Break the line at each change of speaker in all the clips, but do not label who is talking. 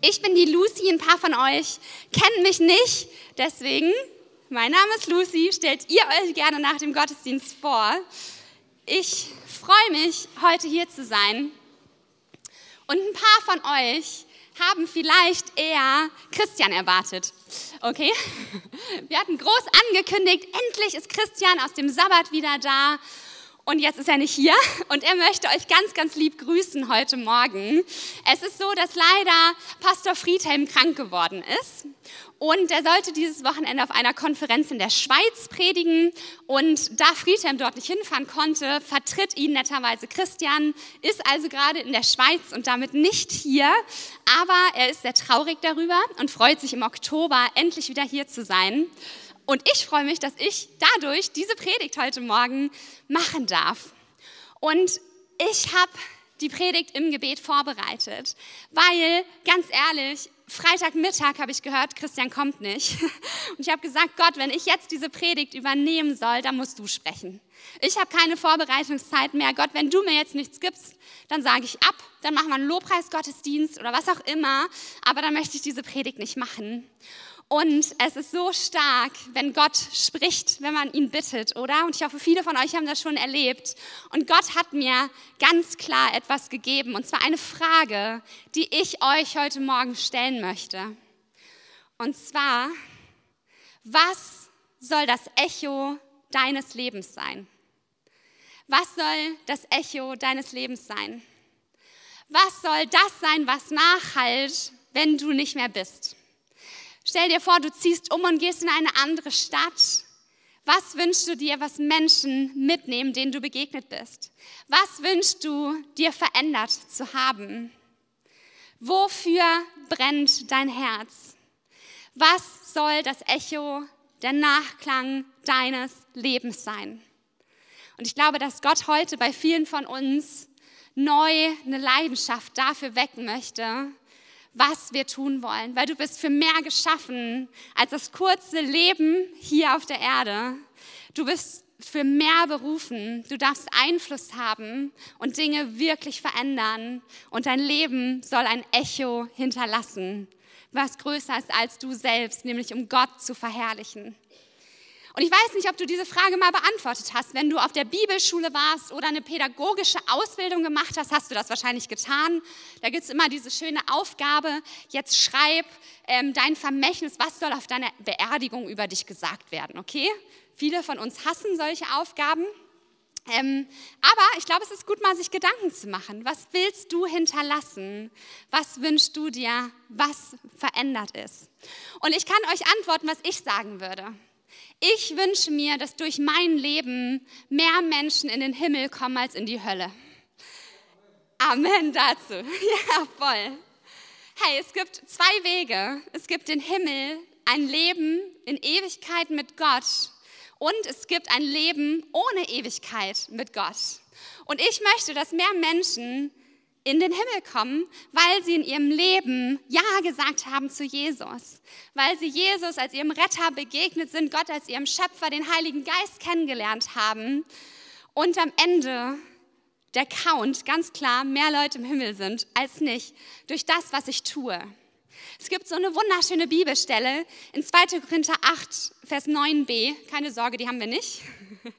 Ich bin die Lucy, ein paar von euch kennen mich nicht, deswegen, mein Name ist Lucy, stellt ihr euch gerne nach dem Gottesdienst vor. Ich freue mich, heute hier zu sein. Und ein paar von euch haben vielleicht eher Christian erwartet. Okay? Wir hatten groß angekündigt, endlich ist Christian aus dem Sabbat wieder da und jetzt ist er nicht hier und er möchte euch ganz, ganz lieb grüßen heute Morgen. Es ist so, dass leider Pastor Friedhelm krank geworden ist und er sollte dieses Wochenende auf einer Konferenz in der Schweiz predigen. Und da Friedhelm dort nicht hinfahren konnte, vertritt ihn netterweise Christian, ist also gerade in der Schweiz und damit nicht hier. Aber er ist sehr traurig darüber und freut sich im Oktober endlich wieder hier zu sein. Und ich freue mich, dass ich dadurch diese Predigt heute Morgen machen darf. Und ich habe die Predigt im Gebet vorbereitet, weil, ganz ehrlich, Freitagmittag habe ich gehört, Christian kommt nicht. Und ich habe gesagt, Gott, wenn ich jetzt diese Predigt übernehmen soll, dann musst du sprechen. Ich habe keine Vorbereitungszeit mehr. Gott, wenn du mir jetzt nichts gibst, dann sage ich ab, dann machen wir einen Lobpreisgottesdienst oder was auch immer, aber dann möchte ich diese Predigt nicht machen. Und es ist so stark, wenn Gott spricht, wenn man ihn bittet, oder? Und ich hoffe, viele von euch haben das schon erlebt. Und Gott hat mir ganz klar etwas gegeben, und zwar eine Frage, die ich euch heute Morgen stellen möchte. Und zwar, was soll das Echo deines Lebens sein? Was soll das Echo deines Lebens sein? Was soll das sein, was nachhalt, wenn du nicht mehr bist? Stell dir vor, du ziehst um und gehst in eine andere Stadt. Was wünschst du dir, was Menschen mitnehmen, denen du begegnet bist? Was wünschst du dir verändert zu haben? Wofür brennt dein Herz? Was soll das Echo, der Nachklang deines Lebens sein? Und ich glaube, dass Gott heute bei vielen von uns neu eine Leidenschaft dafür wecken möchte, was wir tun wollen, weil du bist für mehr geschaffen als das kurze Leben hier auf der Erde. Du bist für mehr berufen. Du darfst Einfluss haben und Dinge wirklich verändern. Und dein Leben soll ein Echo hinterlassen, was größer ist als du selbst, nämlich um Gott zu verherrlichen. Und ich weiß nicht, ob du diese Frage mal beantwortet hast. Wenn du auf der Bibelschule warst oder eine pädagogische Ausbildung gemacht hast, hast du das wahrscheinlich getan. Da gibt es immer diese schöne Aufgabe, jetzt schreib ähm, dein Vermächtnis, was soll auf deiner Beerdigung über dich gesagt werden, okay? Viele von uns hassen solche Aufgaben. Ähm, aber ich glaube, es ist gut, mal sich Gedanken zu machen. Was willst du hinterlassen? Was wünschst du dir, was verändert ist? Und ich kann euch antworten, was ich sagen würde. Ich wünsche mir, dass durch mein Leben mehr Menschen in den Himmel kommen als in die Hölle. Amen dazu. Ja, voll. Hey, es gibt zwei Wege. Es gibt den Himmel, ein Leben in Ewigkeit mit Gott und es gibt ein Leben ohne Ewigkeit mit Gott. Und ich möchte, dass mehr Menschen in den Himmel kommen, weil sie in ihrem Leben Ja gesagt haben zu Jesus, weil sie Jesus als ihrem Retter begegnet sind, Gott als ihrem Schöpfer, den Heiligen Geist kennengelernt haben und am Ende der Count ganz klar mehr Leute im Himmel sind als nicht durch das, was ich tue. Es gibt so eine wunderschöne Bibelstelle in 2. Korinther 8, Vers 9b. Keine Sorge, die haben wir nicht.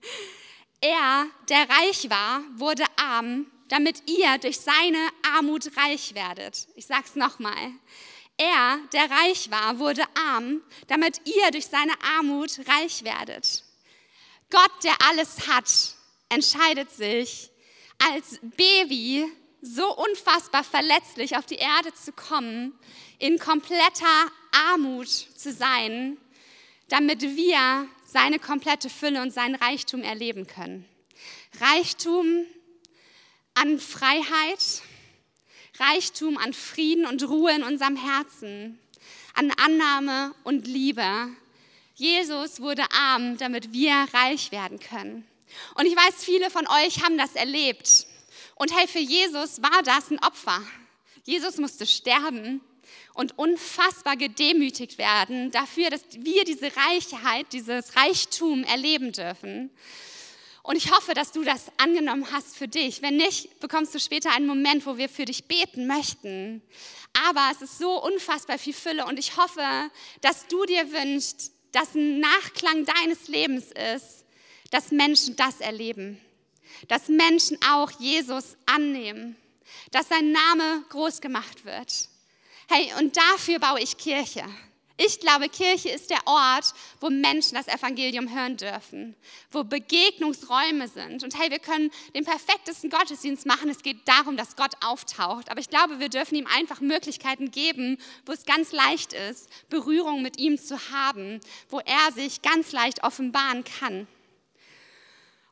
Er, der reich war, wurde arm damit ihr durch seine Armut reich werdet. Ich sage es nochmal. Er, der reich war, wurde arm, damit ihr durch seine Armut reich werdet. Gott, der alles hat, entscheidet sich, als Baby so unfassbar verletzlich auf die Erde zu kommen, in kompletter Armut zu sein, damit wir seine komplette Fülle und seinen Reichtum erleben können. Reichtum an Freiheit, Reichtum an Frieden und Ruhe in unserem Herzen, an Annahme und Liebe. Jesus wurde arm, damit wir reich werden können. Und ich weiß, viele von euch haben das erlebt. Und hey, für Jesus war das ein Opfer. Jesus musste sterben und unfassbar gedemütigt werden dafür, dass wir diese Reichheit, dieses Reichtum erleben dürfen. Und ich hoffe, dass du das angenommen hast für dich. Wenn nicht, bekommst du später einen Moment, wo wir für dich beten möchten. Aber es ist so unfassbar viel Fülle und ich hoffe, dass du dir wünschst, dass ein Nachklang deines Lebens ist, dass Menschen das erleben. Dass Menschen auch Jesus annehmen. Dass sein Name groß gemacht wird. Hey, und dafür baue ich Kirche. Ich glaube, Kirche ist der Ort, wo Menschen das Evangelium hören dürfen, wo Begegnungsräume sind. Und hey, wir können den perfektesten Gottesdienst machen. Es geht darum, dass Gott auftaucht. Aber ich glaube, wir dürfen ihm einfach Möglichkeiten geben, wo es ganz leicht ist, Berührung mit ihm zu haben, wo er sich ganz leicht offenbaren kann.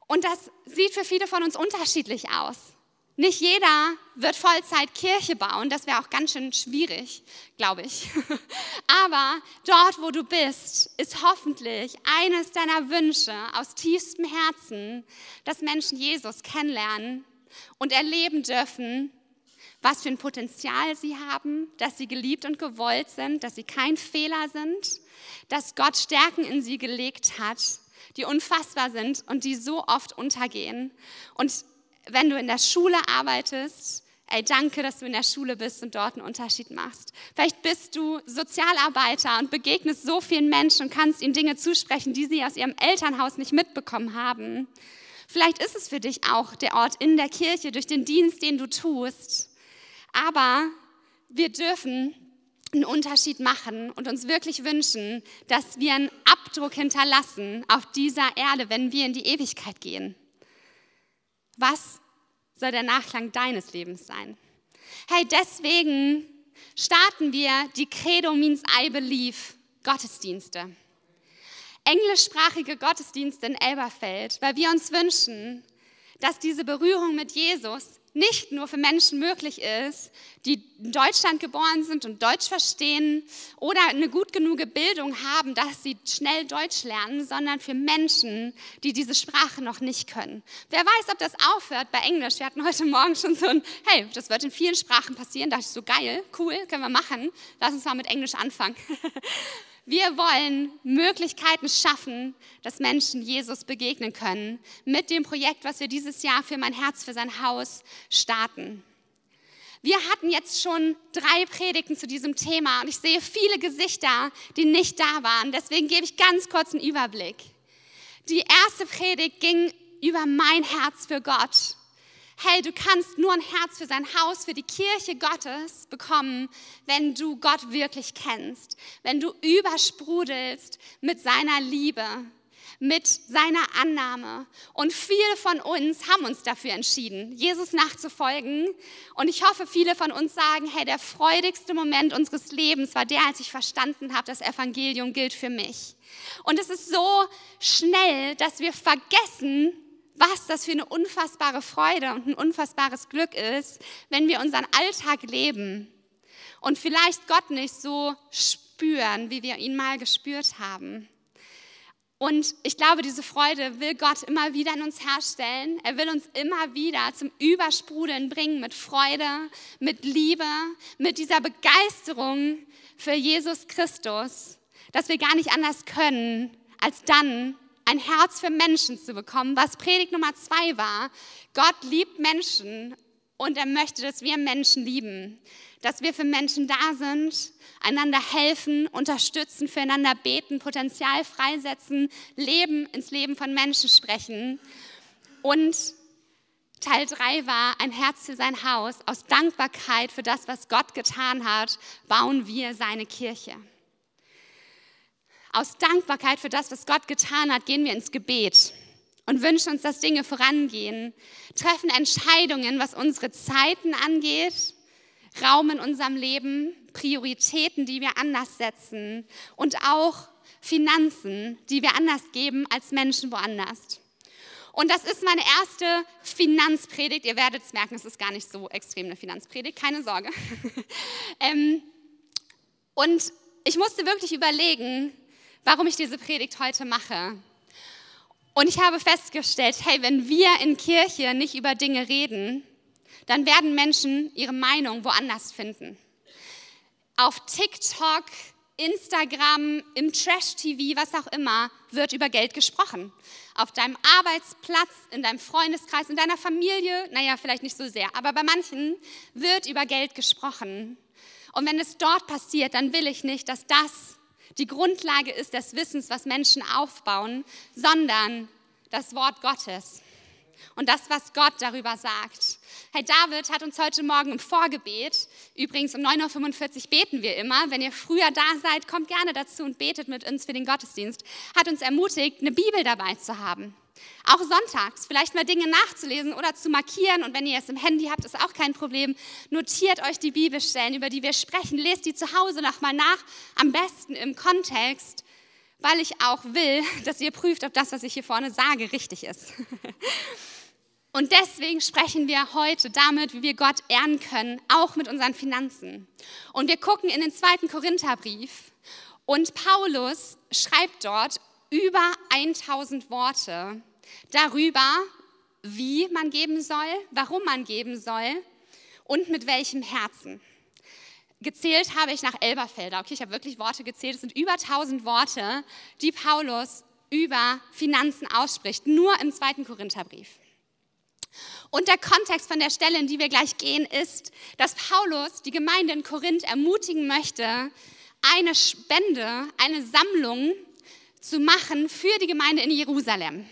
Und das sieht für viele von uns unterschiedlich aus. Nicht jeder wird Vollzeit Kirche bauen, das wäre auch ganz schön schwierig, glaube ich. Aber dort, wo du bist, ist hoffentlich eines deiner Wünsche aus tiefstem Herzen, dass Menschen Jesus kennenlernen und erleben dürfen, was für ein Potenzial sie haben, dass sie geliebt und gewollt sind, dass sie kein Fehler sind, dass Gott Stärken in sie gelegt hat, die unfassbar sind und die so oft untergehen. Und wenn du in der Schule arbeitest, ey, danke, dass du in der Schule bist und dort einen Unterschied machst. Vielleicht bist du Sozialarbeiter und begegnest so vielen Menschen und kannst ihnen Dinge zusprechen, die sie aus ihrem Elternhaus nicht mitbekommen haben. Vielleicht ist es für dich auch der Ort in der Kirche durch den Dienst, den du tust. Aber wir dürfen einen Unterschied machen und uns wirklich wünschen, dass wir einen Abdruck hinterlassen auf dieser Erde, wenn wir in die Ewigkeit gehen. Was soll der Nachklang deines Lebens sein? Hey, deswegen starten wir die Credo means I believe Gottesdienste. Englischsprachige Gottesdienste in Elberfeld, weil wir uns wünschen, dass diese Berührung mit Jesus nicht nur für Menschen möglich ist, die in Deutschland geboren sind und Deutsch verstehen oder eine gut genug Bildung haben, dass sie schnell Deutsch lernen, sondern für Menschen, die diese Sprache noch nicht können. Wer weiß, ob das aufhört bei Englisch. Wir hatten heute Morgen schon so ein, hey, das wird in vielen Sprachen passieren. Da dachte ich so, geil, cool, können wir machen. Lass uns mal mit Englisch anfangen. Wir wollen Möglichkeiten schaffen, dass Menschen Jesus begegnen können mit dem Projekt, was wir dieses Jahr für mein Herz, für sein Haus starten. Wir hatten jetzt schon drei Predigten zu diesem Thema und ich sehe viele Gesichter, die nicht da waren. Deswegen gebe ich ganz kurz einen Überblick. Die erste Predigt ging über mein Herz für Gott hey, du kannst nur ein Herz für sein Haus, für die Kirche Gottes bekommen, wenn du Gott wirklich kennst, wenn du übersprudelst mit seiner Liebe, mit seiner Annahme. Und viele von uns haben uns dafür entschieden, Jesus nachzufolgen. Und ich hoffe, viele von uns sagen, hey, der freudigste Moment unseres Lebens war der, als ich verstanden habe, das Evangelium gilt für mich. Und es ist so schnell, dass wir vergessen, was das für eine unfassbare Freude und ein unfassbares Glück ist, wenn wir unseren Alltag leben und vielleicht Gott nicht so spüren, wie wir ihn mal gespürt haben. Und ich glaube, diese Freude will Gott immer wieder in uns herstellen. Er will uns immer wieder zum Übersprudeln bringen mit Freude, mit Liebe, mit dieser Begeisterung für Jesus Christus, dass wir gar nicht anders können, als dann ein Herz für Menschen zu bekommen, was Predigt Nummer zwei war. Gott liebt Menschen und er möchte, dass wir Menschen lieben, dass wir für Menschen da sind, einander helfen, unterstützen, füreinander beten, Potenzial freisetzen, Leben ins Leben von Menschen sprechen. Und Teil drei war ein Herz für sein Haus. Aus Dankbarkeit für das, was Gott getan hat, bauen wir seine Kirche. Aus Dankbarkeit für das, was Gott getan hat, gehen wir ins Gebet und wünschen uns, dass Dinge vorangehen, treffen Entscheidungen, was unsere Zeiten angeht, Raum in unserem Leben, Prioritäten, die wir anders setzen und auch Finanzen, die wir anders geben als Menschen woanders. Und das ist meine erste Finanzpredigt. Ihr werdet es merken, es ist gar nicht so extrem eine Finanzpredigt, keine Sorge. ähm, und ich musste wirklich überlegen, warum ich diese Predigt heute mache. Und ich habe festgestellt, hey, wenn wir in Kirche nicht über Dinge reden, dann werden Menschen ihre Meinung woanders finden. Auf TikTok, Instagram, im Trash-TV, was auch immer, wird über Geld gesprochen. Auf deinem Arbeitsplatz, in deinem Freundeskreis, in deiner Familie, naja, vielleicht nicht so sehr, aber bei manchen wird über Geld gesprochen. Und wenn es dort passiert, dann will ich nicht, dass das die Grundlage ist des Wissens, was Menschen aufbauen, sondern das Wort Gottes und das, was Gott darüber sagt. Hey, David hat uns heute Morgen im Vorgebet, übrigens um 9.45 Uhr beten wir immer, wenn ihr früher da seid, kommt gerne dazu und betet mit uns für den Gottesdienst, hat uns ermutigt, eine Bibel dabei zu haben. Auch sonntags, vielleicht mal Dinge nachzulesen oder zu markieren. Und wenn ihr es im Handy habt, ist auch kein Problem. Notiert euch die Bibelstellen, über die wir sprechen. Lest die zu Hause nochmal nach, am besten im Kontext, weil ich auch will, dass ihr prüft, ob das, was ich hier vorne sage, richtig ist. Und deswegen sprechen wir heute damit, wie wir Gott ehren können, auch mit unseren Finanzen. Und wir gucken in den zweiten Korintherbrief und Paulus schreibt dort über 1000 Worte darüber, wie man geben soll, warum man geben soll und mit welchem Herzen. Gezählt habe ich nach Elberfelder. Okay, ich habe wirklich Worte gezählt. Es sind über 1000 Worte, die Paulus über Finanzen ausspricht, nur im zweiten Korintherbrief. Und der Kontext von der Stelle, in die wir gleich gehen, ist, dass Paulus die Gemeinde in Korinth ermutigen möchte, eine Spende, eine Sammlung zu machen für die Gemeinde in Jerusalem.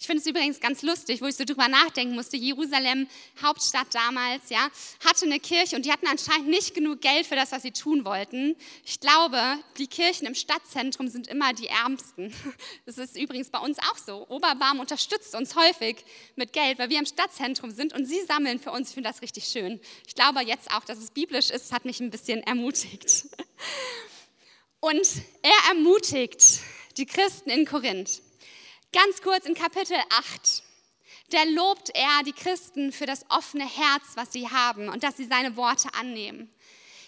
Ich finde es übrigens ganz lustig, wo ich so drüber nachdenken musste. Jerusalem, Hauptstadt damals, ja, hatte eine Kirche und die hatten anscheinend nicht genug Geld für das, was sie tun wollten. Ich glaube, die Kirchen im Stadtzentrum sind immer die ärmsten. Das ist übrigens bei uns auch so. Oberbarm unterstützt uns häufig mit Geld, weil wir im Stadtzentrum sind und sie sammeln für uns. Ich finde das richtig schön. Ich glaube jetzt auch, dass es biblisch ist, hat mich ein bisschen ermutigt. Und er ermutigt die Christen in Korinth. Ganz kurz in Kapitel 8. Da lobt er die Christen für das offene Herz, was sie haben und dass sie seine Worte annehmen.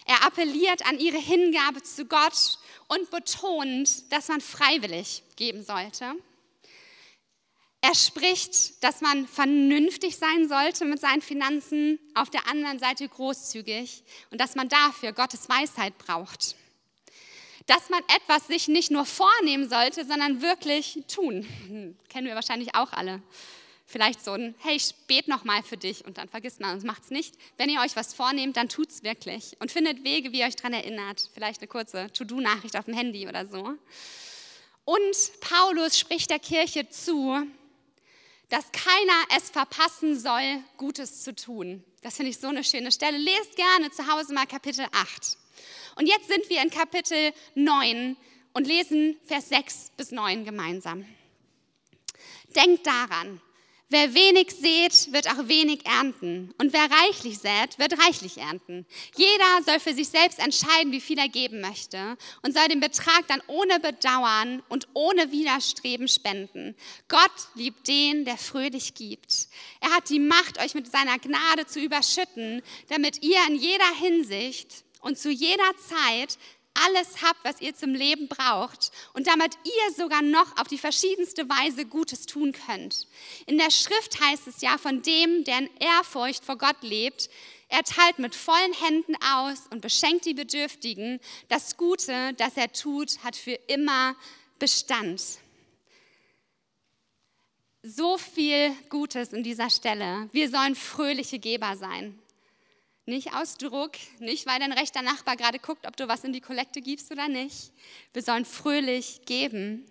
Er appelliert an ihre Hingabe zu Gott und betont, dass man freiwillig geben sollte. Er spricht, dass man vernünftig sein sollte mit seinen Finanzen, auf der anderen Seite großzügig und dass man dafür Gottes Weisheit braucht dass man etwas sich nicht nur vornehmen sollte, sondern wirklich tun. Hm, kennen wir wahrscheinlich auch alle. Vielleicht so ein, hey, ich bete nochmal für dich und dann vergisst man und macht es nicht. Wenn ihr euch was vornehmt, dann tut es wirklich und findet Wege, wie ihr euch daran erinnert. Vielleicht eine kurze To-Do-Nachricht auf dem Handy oder so. Und Paulus spricht der Kirche zu, dass keiner es verpassen soll, Gutes zu tun. Das finde ich so eine schöne Stelle. Lest gerne zu Hause mal Kapitel 8. Und jetzt sind wir in Kapitel 9 und lesen Vers 6 bis 9 gemeinsam. Denkt daran, wer wenig sät, wird auch wenig ernten. Und wer reichlich sät, wird reichlich ernten. Jeder soll für sich selbst entscheiden, wie viel er geben möchte und soll den Betrag dann ohne Bedauern und ohne Widerstreben spenden. Gott liebt den, der fröhlich gibt. Er hat die Macht, euch mit seiner Gnade zu überschütten, damit ihr in jeder Hinsicht und zu jeder Zeit alles habt, was ihr zum Leben braucht und damit ihr sogar noch auf die verschiedenste Weise Gutes tun könnt. In der Schrift heißt es ja von dem, der in Ehrfurcht vor Gott lebt, er teilt mit vollen Händen aus und beschenkt die Bedürftigen. Das Gute, das er tut, hat für immer Bestand. So viel Gutes in dieser Stelle. Wir sollen fröhliche Geber sein. Nicht aus Druck, nicht weil dein rechter Nachbar gerade guckt, ob du was in die Kollekte gibst oder nicht. Wir sollen fröhlich geben.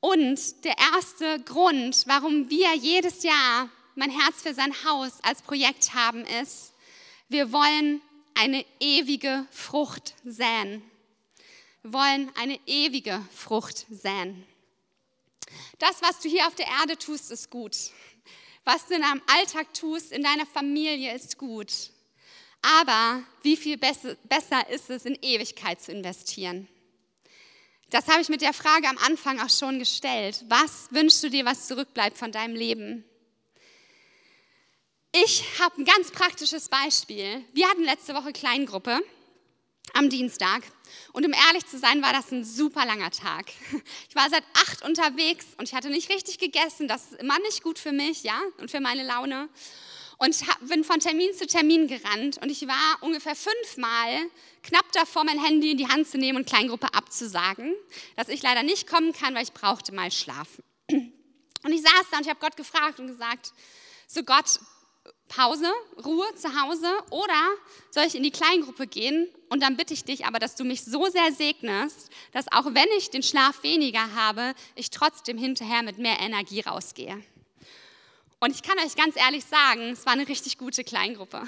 Und der erste Grund, warum wir jedes Jahr mein Herz für sein Haus als Projekt haben, ist, wir wollen eine ewige Frucht säen. Wir wollen eine ewige Frucht säen. Das, was du hier auf der Erde tust, ist gut. Was du in deinem Alltag tust, in deiner Familie, ist gut. Aber wie viel besser ist es, in Ewigkeit zu investieren? Das habe ich mit der Frage am Anfang auch schon gestellt. Was wünschst du dir, was zurückbleibt von deinem Leben? Ich habe ein ganz praktisches Beispiel. Wir hatten letzte Woche Kleingruppe am Dienstag. Und um ehrlich zu sein, war das ein super langer Tag. Ich war seit acht unterwegs und ich hatte nicht richtig gegessen. Das ist immer nicht gut für mich, ja, und für meine Laune. Und bin von Termin zu Termin gerannt und ich war ungefähr fünfmal knapp davor, mein Handy in die Hand zu nehmen und Kleingruppe abzusagen, dass ich leider nicht kommen kann, weil ich brauchte mal schlafen. Und ich saß da und ich habe Gott gefragt und gesagt, so Gott, Pause, Ruhe zu Hause oder soll ich in die Kleingruppe gehen und dann bitte ich dich aber, dass du mich so sehr segnest, dass auch wenn ich den Schlaf weniger habe, ich trotzdem hinterher mit mehr Energie rausgehe. Und ich kann euch ganz ehrlich sagen, es war eine richtig gute Kleingruppe.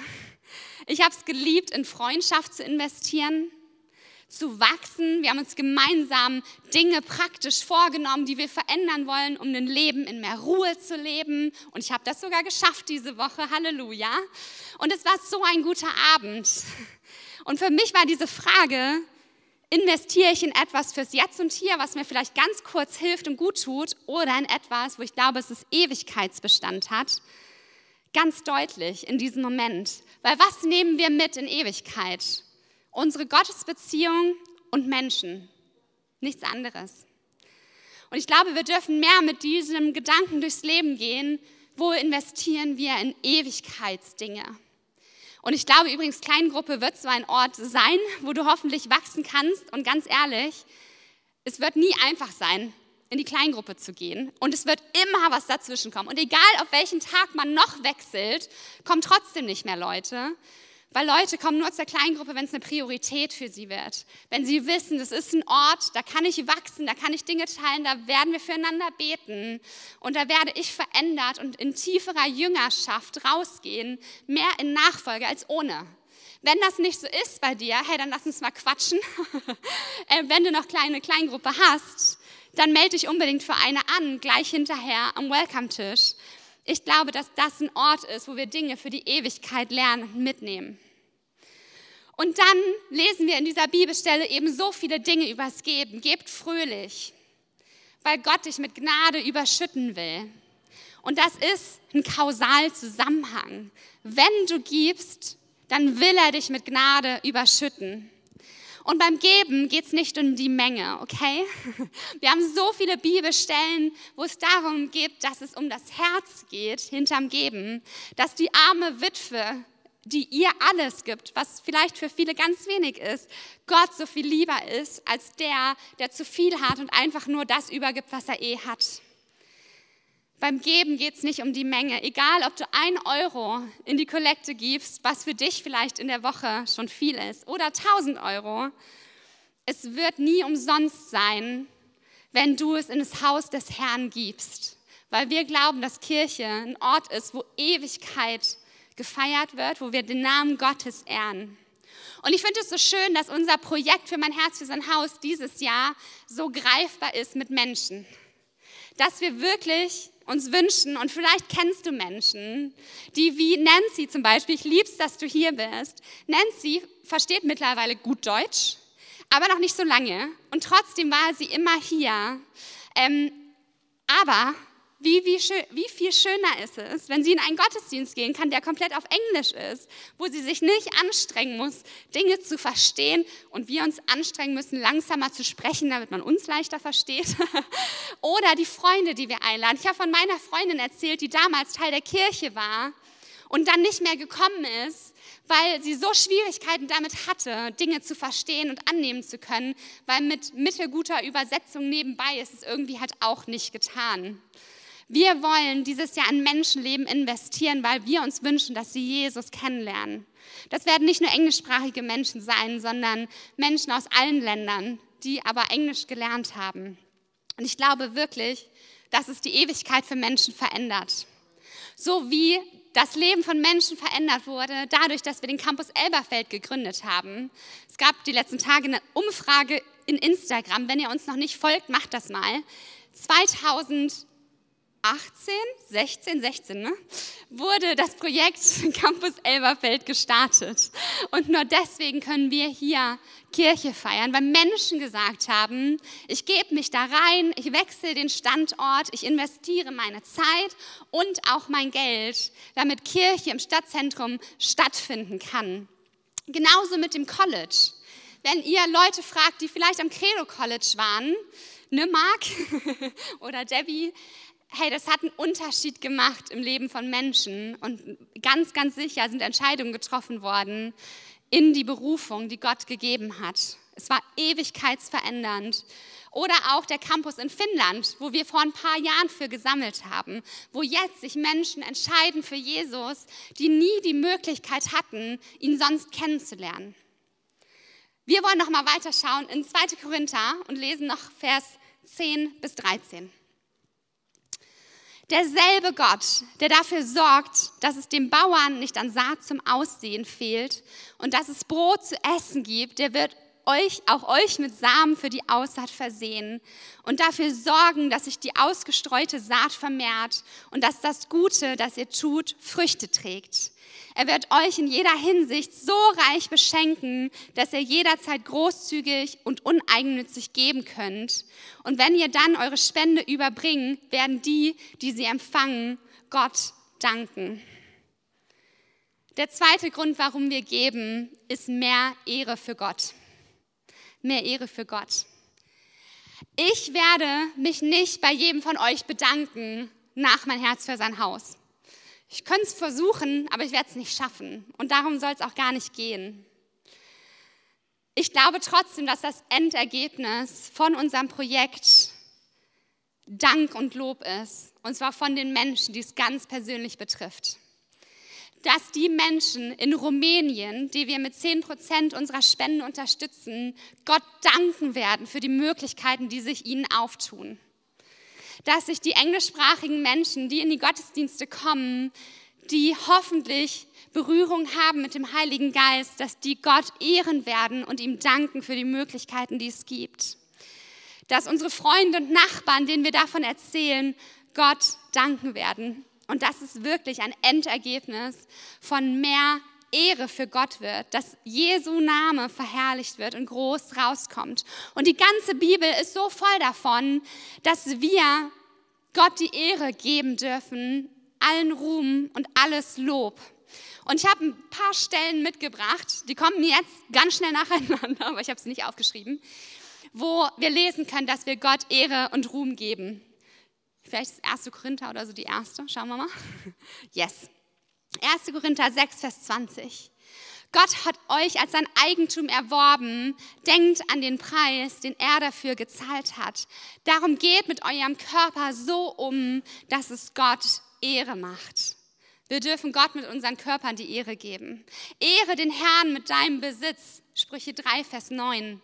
Ich habe es geliebt, in Freundschaft zu investieren, zu wachsen. Wir haben uns gemeinsam Dinge praktisch vorgenommen, die wir verändern wollen, um ein Leben in mehr Ruhe zu leben. Und ich habe das sogar geschafft diese Woche. Halleluja. Und es war so ein guter Abend. Und für mich war diese Frage, investiere ich in etwas fürs Jetzt und Hier, was mir vielleicht ganz kurz hilft und gut tut, oder in etwas, wo ich glaube, es ist Ewigkeitsbestand hat, ganz deutlich in diesem Moment. Weil was nehmen wir mit in Ewigkeit? unsere Gottesbeziehung und Menschen. Nichts anderes. Und ich glaube, wir dürfen mehr mit diesem Gedanken durchs Leben gehen, wo investieren wir in Ewigkeitsdinge. Und ich glaube übrigens, Kleingruppe wird so ein Ort sein, wo du hoffentlich wachsen kannst. Und ganz ehrlich, es wird nie einfach sein, in die Kleingruppe zu gehen. Und es wird immer was dazwischen kommen. Und egal, auf welchen Tag man noch wechselt, kommen trotzdem nicht mehr Leute. Weil Leute kommen nur zur Kleingruppe, wenn es eine Priorität für sie wird. Wenn sie wissen, das ist ein Ort, da kann ich wachsen, da kann ich Dinge teilen, da werden wir füreinander beten und da werde ich verändert und in tieferer Jüngerschaft rausgehen, mehr in Nachfolge als ohne. Wenn das nicht so ist bei dir, hey, dann lass uns mal quatschen. Äh, wenn du noch kleine Kleingruppe hast, dann melde dich unbedingt für eine an, gleich hinterher am Welcome-Tisch. Ich glaube, dass das ein Ort ist, wo wir Dinge für die Ewigkeit lernen und mitnehmen. Und dann lesen wir in dieser Bibelstelle eben so viele Dinge übers Geben. Gebt fröhlich, weil Gott dich mit Gnade überschütten will. Und das ist ein Kausalzusammenhang. Wenn du gibst, dann will er dich mit Gnade überschütten. Und beim Geben geht es nicht um die Menge, okay? Wir haben so viele Bibelstellen, wo es darum geht, dass es um das Herz geht hinterm Geben, dass die arme Witwe, die ihr alles gibt, was vielleicht für viele ganz wenig ist, Gott so viel lieber ist als der, der zu viel hat und einfach nur das übergibt, was er eh hat. Beim Geben geht es nicht um die Menge. Egal, ob du ein Euro in die Kollekte gibst, was für dich vielleicht in der Woche schon viel ist, oder 1000 Euro, es wird nie umsonst sein, wenn du es in das Haus des Herrn gibst. Weil wir glauben, dass Kirche ein Ort ist, wo Ewigkeit gefeiert wird, wo wir den Namen Gottes ehren. Und ich finde es so schön, dass unser Projekt für mein Herz, für sein Haus dieses Jahr so greifbar ist mit Menschen. Dass wir wirklich uns wünschen, und vielleicht kennst du Menschen, die wie Nancy zum Beispiel, ich lieb's, dass du hier bist. Nancy versteht mittlerweile gut Deutsch, aber noch nicht so lange. Und trotzdem war sie immer hier. Ähm, aber wie, wie, wie, viel schöner ist es, wenn sie in einen Gottesdienst gehen kann, der komplett auf Englisch ist, wo sie sich nicht anstrengen muss, Dinge zu verstehen und wir uns anstrengen müssen, langsamer zu sprechen, damit man uns leichter versteht. Oder die Freunde, die wir einladen. Ich habe von meiner Freundin erzählt, die damals Teil der Kirche war und dann nicht mehr gekommen ist, weil sie so Schwierigkeiten damit hatte, Dinge zu verstehen und annehmen zu können, weil mit mittelguter Übersetzung nebenbei ist es irgendwie halt auch nicht getan. Wir wollen dieses Jahr in Menschenleben investieren, weil wir uns wünschen, dass sie Jesus kennenlernen. Das werden nicht nur englischsprachige Menschen sein, sondern Menschen aus allen Ländern, die aber Englisch gelernt haben. Und ich glaube wirklich, dass es die Ewigkeit für Menschen verändert. So wie das Leben von Menschen verändert wurde, dadurch, dass wir den Campus Elberfeld gegründet haben. Es gab die letzten Tage eine Umfrage in Instagram. Wenn ihr uns noch nicht folgt, macht das mal. 2000 18, 16, 16, ne, wurde das Projekt Campus Elberfeld gestartet. Und nur deswegen können wir hier Kirche feiern, weil Menschen gesagt haben, ich gebe mich da rein, ich wechsle den Standort, ich investiere meine Zeit und auch mein Geld, damit Kirche im Stadtzentrum stattfinden kann. Genauso mit dem College. Wenn ihr Leute fragt, die vielleicht am Credo College waren, ne Mark oder Debbie, hey, das hat einen Unterschied gemacht im Leben von Menschen und ganz, ganz sicher sind Entscheidungen getroffen worden in die Berufung, die Gott gegeben hat. Es war ewigkeitsverändernd. Oder auch der Campus in Finnland, wo wir vor ein paar Jahren für gesammelt haben, wo jetzt sich Menschen entscheiden für Jesus, die nie die Möglichkeit hatten, ihn sonst kennenzulernen. Wir wollen noch mal weiterschauen in 2. Korinther und lesen noch Vers 10 bis 13. Derselbe Gott, der dafür sorgt, dass es dem Bauern nicht an Saat zum Aussehen fehlt und dass es Brot zu essen gibt, der wird euch, auch euch mit Samen für die Aussaat versehen und dafür sorgen, dass sich die ausgestreute Saat vermehrt und dass das Gute, das ihr tut, Früchte trägt. Er wird euch in jeder Hinsicht so reich beschenken, dass ihr jederzeit großzügig und uneigennützig geben könnt. Und wenn ihr dann eure Spende überbringen, werden die, die sie empfangen, Gott danken. Der zweite Grund, warum wir geben, ist mehr Ehre für Gott. Mehr Ehre für Gott. Ich werde mich nicht bei jedem von euch bedanken nach mein Herz für sein Haus. Ich könnte es versuchen, aber ich werde es nicht schaffen. Und darum soll es auch gar nicht gehen. Ich glaube trotzdem, dass das Endergebnis von unserem Projekt Dank und Lob ist. Und zwar von den Menschen, die es ganz persönlich betrifft. Dass die Menschen in Rumänien, die wir mit 10% unserer Spenden unterstützen, Gott danken werden für die Möglichkeiten, die sich ihnen auftun dass sich die englischsprachigen Menschen, die in die Gottesdienste kommen, die hoffentlich Berührung haben mit dem Heiligen Geist, dass die Gott ehren werden und ihm danken für die Möglichkeiten, die es gibt. Dass unsere Freunde und Nachbarn, denen wir davon erzählen, Gott danken werden. Und dass es wirklich ein Endergebnis von mehr Ehre für Gott wird, dass Jesu Name verherrlicht wird und groß rauskommt. Und die ganze Bibel ist so voll davon, dass wir Gott die Ehre geben dürfen, allen Ruhm und alles Lob. Und ich habe ein paar Stellen mitgebracht, die kommen jetzt ganz schnell nacheinander, aber ich habe sie nicht aufgeschrieben, wo wir lesen können, dass wir Gott Ehre und Ruhm geben. Vielleicht das erste Korinther oder so die erste, schauen wir mal. Yes. 1. Korinther 6, Vers 20. Gott hat euch als sein Eigentum erworben. Denkt an den Preis, den er dafür gezahlt hat. Darum geht mit eurem Körper so um, dass es Gott Ehre macht. Wir dürfen Gott mit unseren Körpern die Ehre geben. Ehre den Herrn mit deinem Besitz. Sprüche 3, Vers 9.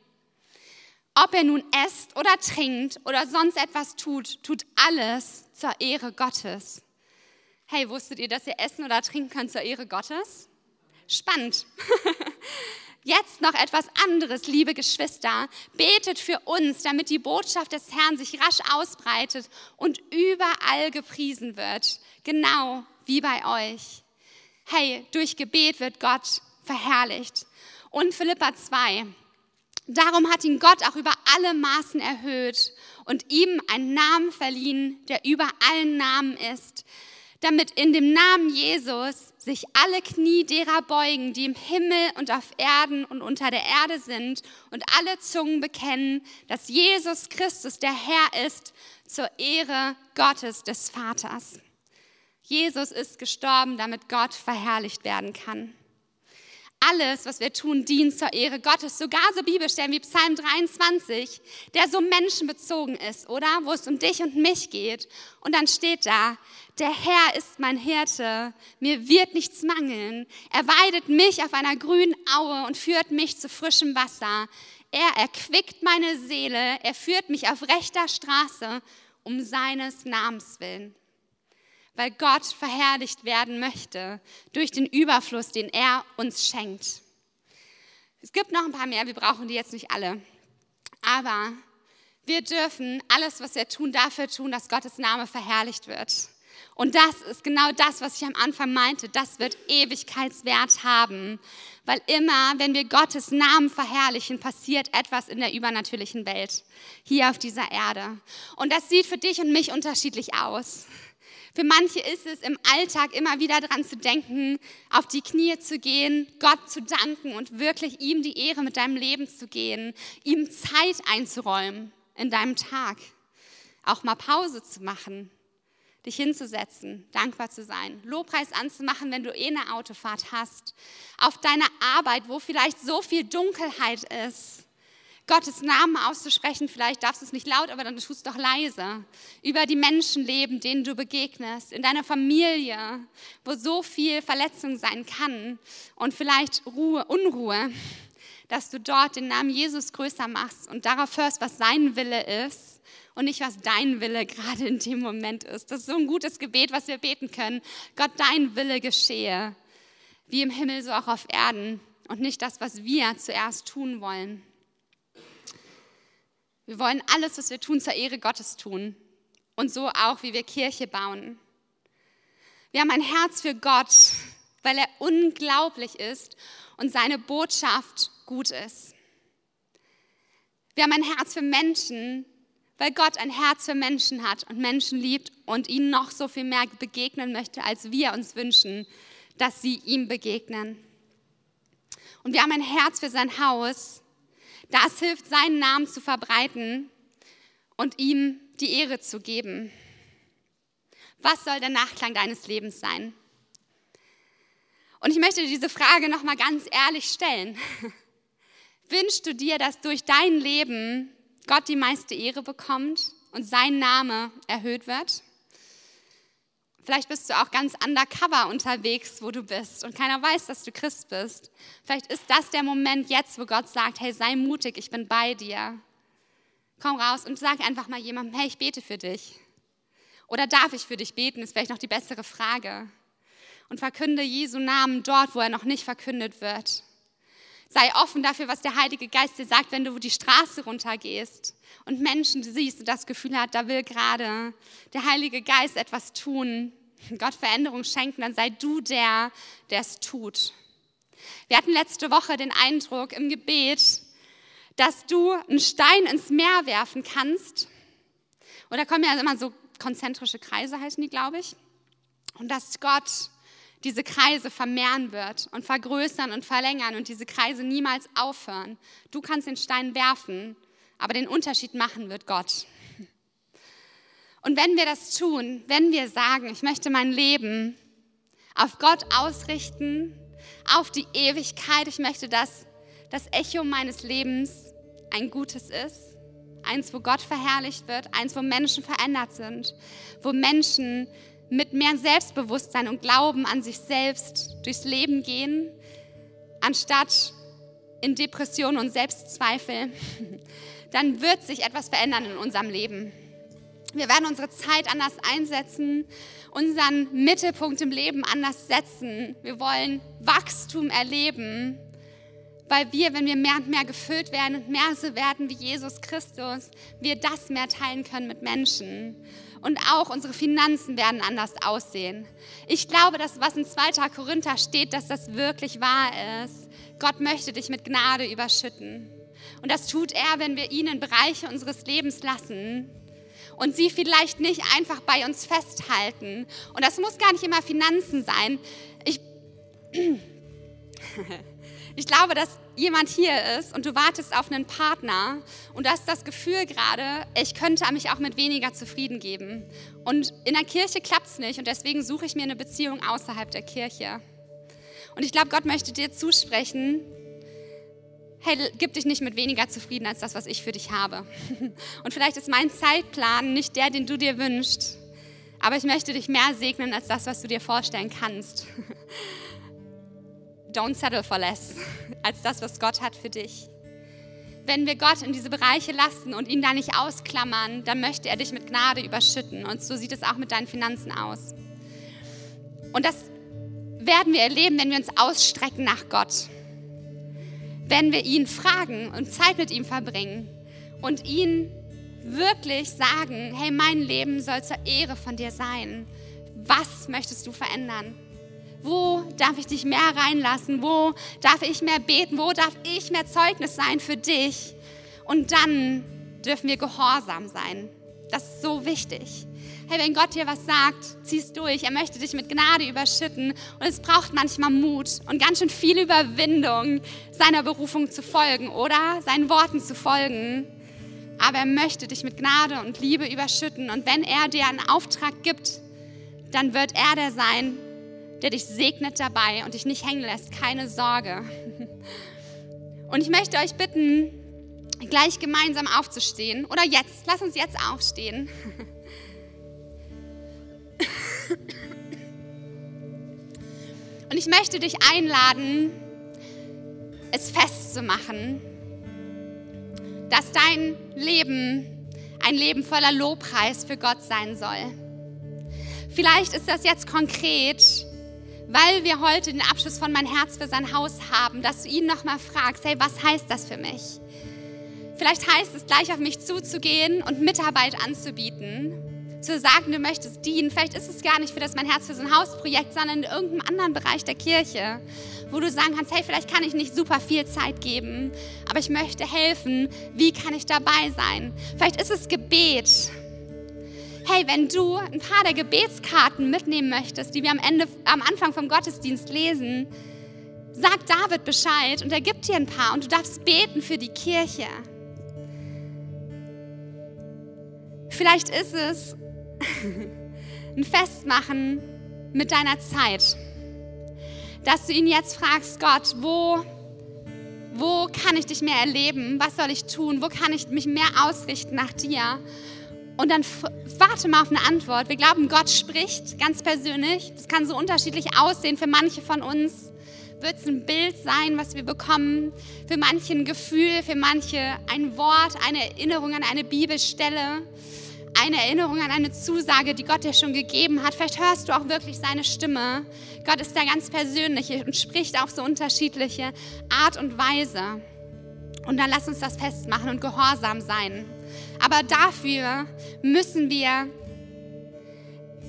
Ob er nun esst oder trinkt oder sonst etwas tut, tut alles zur Ehre Gottes. Hey, wusstet ihr, dass ihr essen oder trinken könnt zur Ehre Gottes? Spannend. Jetzt noch etwas anderes, liebe Geschwister. Betet für uns, damit die Botschaft des Herrn sich rasch ausbreitet und überall gepriesen wird. Genau wie bei euch. Hey, durch Gebet wird Gott verherrlicht. Und Philippa 2. Darum hat ihn Gott auch über alle Maßen erhöht und ihm einen Namen verliehen, der über allen Namen ist, damit in dem Namen Jesus sich alle Knie derer beugen, die im Himmel und auf Erden und unter der Erde sind und alle Zungen bekennen, dass Jesus Christus der Herr ist zur Ehre Gottes des Vaters. Jesus ist gestorben, damit Gott verherrlicht werden kann. Alles, was wir tun, dient zur Ehre Gottes. Sogar so Bibelstellen wie Psalm 23, der so menschenbezogen ist, oder? Wo es um dich und mich geht. Und dann steht da, der Herr ist mein Hirte, mir wird nichts mangeln. Er weidet mich auf einer grünen Aue und führt mich zu frischem Wasser. Er erquickt meine Seele, er führt mich auf rechter Straße um seines Namens willen weil Gott verherrlicht werden möchte durch den Überfluss, den er uns schenkt. Es gibt noch ein paar mehr, wir brauchen die jetzt nicht alle. Aber wir dürfen alles, was wir tun, dafür tun, dass Gottes Name verherrlicht wird. Und das ist genau das, was ich am Anfang meinte. Das wird Ewigkeitswert haben. Weil immer, wenn wir Gottes Namen verherrlichen, passiert etwas in der übernatürlichen Welt, hier auf dieser Erde. Und das sieht für dich und mich unterschiedlich aus. Für manche ist es im Alltag immer wieder daran zu denken, auf die Knie zu gehen, Gott zu danken und wirklich ihm die Ehre mit deinem Leben zu gehen, ihm Zeit einzuräumen in deinem Tag, auch mal Pause zu machen, dich hinzusetzen, dankbar zu sein, Lobpreis anzumachen, wenn du eh eine Autofahrt hast, auf deiner Arbeit, wo vielleicht so viel Dunkelheit ist, Gottes Namen auszusprechen, vielleicht darfst du es nicht laut, aber dann tust es doch leise, über die Menschen leben, denen du begegnest, in deiner Familie, wo so viel Verletzung sein kann und vielleicht Ruhe, Unruhe, dass du dort den Namen Jesus größer machst und darauf hörst, was sein Wille ist und nicht, was dein Wille gerade in dem Moment ist. Das ist so ein gutes Gebet, was wir beten können. Gott, dein Wille geschehe, wie im Himmel, so auch auf Erden und nicht das, was wir zuerst tun wollen. Wir wollen alles, was wir tun, zur Ehre Gottes tun und so auch, wie wir Kirche bauen. Wir haben ein Herz für Gott, weil er unglaublich ist und seine Botschaft gut ist. Wir haben ein Herz für Menschen, weil Gott ein Herz für Menschen hat und Menschen liebt und ihnen noch so viel mehr begegnen möchte, als wir uns wünschen, dass sie ihm begegnen. Und wir haben ein Herz für sein Haus, das hilft, seinen Namen zu verbreiten und ihm die Ehre zu geben. Was soll der Nachklang deines Lebens sein? Und ich möchte diese Frage noch mal ganz ehrlich stellen. Wünschst du dir, dass durch dein Leben Gott die meiste Ehre bekommt und sein Name erhöht wird. Vielleicht bist du auch ganz undercover unterwegs, wo du bist und keiner weiß, dass du Christ bist. Vielleicht ist das der Moment jetzt, wo Gott sagt, hey, sei mutig, ich bin bei dir. Komm raus und sag einfach mal jemandem, hey, ich bete für dich. Oder darf ich für dich beten, ist vielleicht noch die bessere Frage. Und verkünde Jesu Namen dort, wo er noch nicht verkündet wird. Sei offen dafür, was der Heilige Geist dir sagt, wenn du die Straße runtergehst und Menschen siehst und das Gefühl hat, da will gerade der Heilige Geist etwas tun, Gott Veränderung schenken, dann sei du der, der es tut. Wir hatten letzte Woche den Eindruck im Gebet, dass du einen Stein ins Meer werfen kannst. Und da kommen ja immer so konzentrische Kreise, heißen die, glaube ich. Und dass Gott diese Kreise vermehren wird und vergrößern und verlängern und diese Kreise niemals aufhören. Du kannst den Stein werfen, aber den Unterschied machen wird Gott. Und wenn wir das tun, wenn wir sagen, ich möchte mein Leben auf Gott ausrichten, auf die Ewigkeit, ich möchte, dass das Echo meines Lebens ein gutes ist, eins, wo Gott verherrlicht wird, eins, wo Menschen verändert sind, wo Menschen mit mehr Selbstbewusstsein und Glauben an sich selbst durchs Leben gehen, anstatt in Depression und Selbstzweifel, dann wird sich etwas verändern in unserem Leben. Wir werden unsere Zeit anders einsetzen, unseren Mittelpunkt im Leben anders setzen. Wir wollen Wachstum erleben, weil wir, wenn wir mehr und mehr gefüllt werden und mehr so werden wie Jesus Christus, wir das mehr teilen können mit Menschen und auch unsere Finanzen werden anders aussehen. Ich glaube, dass was in 2. Korinther steht, dass das wirklich wahr ist. Gott möchte dich mit Gnade überschütten. Und das tut er, wenn wir ihn in Bereiche unseres Lebens lassen und sie vielleicht nicht einfach bei uns festhalten. Und das muss gar nicht immer Finanzen sein. Ich, ich glaube, dass jemand hier ist und du wartest auf einen Partner und du hast das Gefühl gerade, ich könnte mich auch mit weniger zufrieden geben. Und in der Kirche klappt es nicht und deswegen suche ich mir eine Beziehung außerhalb der Kirche. Und ich glaube, Gott möchte dir zusprechen, hey, gib dich nicht mit weniger zufrieden als das, was ich für dich habe. Und vielleicht ist mein Zeitplan nicht der, den du dir wünschst, aber ich möchte dich mehr segnen als das, was du dir vorstellen kannst. don't settle for less als das, was Gott hat für dich. Wenn wir Gott in diese Bereiche lassen und ihn da nicht ausklammern, dann möchte er dich mit Gnade überschütten. Und so sieht es auch mit deinen Finanzen aus. Und das werden wir erleben, wenn wir uns ausstrecken nach Gott. Wenn wir ihn fragen und Zeit mit ihm verbringen und ihn wirklich sagen, hey, mein Leben soll zur Ehre von dir sein. Was möchtest du verändern? Wo darf ich dich mehr reinlassen? Wo darf ich mehr beten? Wo darf ich mehr Zeugnis sein für dich? Und dann dürfen wir gehorsam sein. Das ist so wichtig. Hey, wenn Gott dir was sagt, zieh's durch. Er möchte dich mit Gnade überschütten. Und es braucht manchmal Mut und ganz schön viel Überwindung, seiner Berufung zu folgen oder seinen Worten zu folgen. Aber er möchte dich mit Gnade und Liebe überschütten. Und wenn er dir einen Auftrag gibt, dann wird er der sein, der dich segnet dabei und dich nicht hängen lässt. Keine Sorge. Und ich möchte euch bitten, gleich gemeinsam aufzustehen. Oder jetzt, lass uns jetzt aufstehen. Und ich möchte dich einladen, es festzumachen, dass dein Leben ein Leben voller Lobpreis für Gott sein soll. Vielleicht ist das jetzt konkret, weil wir heute den Abschluss von Mein Herz für sein Haus haben, dass du ihn nochmal fragst, hey, was heißt das für mich? Vielleicht heißt es, gleich auf mich zuzugehen und Mitarbeit anzubieten, zu sagen, du möchtest dienen. Vielleicht ist es gar nicht für das Mein Herz für sein Haus-Projekt, sondern in irgendeinem anderen Bereich der Kirche, wo du sagen kannst, hey, vielleicht kann ich nicht super viel Zeit geben, aber ich möchte helfen. Wie kann ich dabei sein? Vielleicht ist es Gebet hey, wenn du ein paar der Gebetskarten mitnehmen möchtest, die wir am, Ende, am Anfang vom Gottesdienst lesen, sag David Bescheid und er gibt dir ein paar und du darfst beten für die Kirche. Vielleicht ist es ein Festmachen mit deiner Zeit, dass du ihn jetzt fragst, Gott, wo, wo kann ich dich mehr erleben? Was soll ich tun? Wo kann ich mich mehr ausrichten nach dir? Und dann warte mal auf eine Antwort. Wir glauben, Gott spricht ganz persönlich. Das kann so unterschiedlich aussehen. Für manche von uns wird es ein Bild sein, was wir bekommen. Für manche ein Gefühl, für manche ein Wort, eine Erinnerung an eine Bibelstelle, eine Erinnerung an eine Zusage, die Gott dir schon gegeben hat. Vielleicht hörst du auch wirklich seine Stimme. Gott ist da ganz persönlich und spricht auf so unterschiedliche Art und Weise. Und dann lass uns das festmachen und gehorsam sein. Aber dafür müssen wir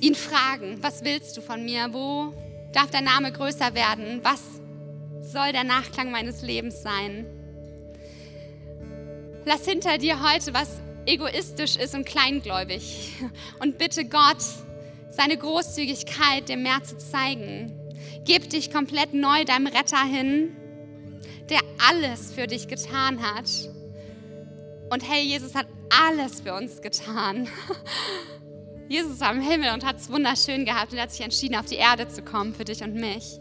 ihn fragen, was willst du von mir? Wo darf dein Name größer werden? Was soll der Nachklang meines Lebens sein? Lass hinter dir heute, was egoistisch ist und kleingläubig. Und bitte Gott, seine Großzügigkeit dir mehr zu zeigen. Gib dich komplett neu deinem Retter hin, der alles für dich getan hat. Und hey, Jesus hat alles für uns getan. Jesus war im Himmel und hat es wunderschön gehabt und hat sich entschieden, auf die Erde zu kommen für dich und mich.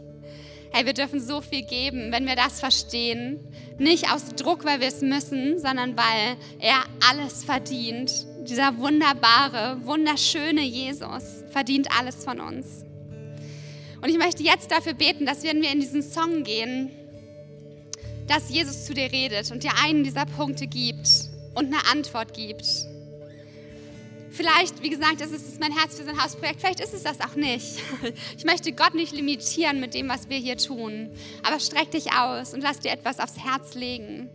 Hey, wir dürfen so viel geben, wenn wir das verstehen. Nicht aus Druck, weil wir es müssen, sondern weil er alles verdient. Dieser wunderbare, wunderschöne Jesus verdient alles von uns. Und ich möchte jetzt dafür beten, dass wenn wir in diesen Song gehen, dass Jesus zu dir redet und dir einen dieser Punkte gibt und eine Antwort gibt. Vielleicht, wie gesagt, ist es mein Herz für sein Hausprojekt, vielleicht ist es das auch nicht. Ich möchte Gott nicht limitieren mit dem, was wir hier tun, aber streck dich aus und lass dir etwas aufs Herz legen.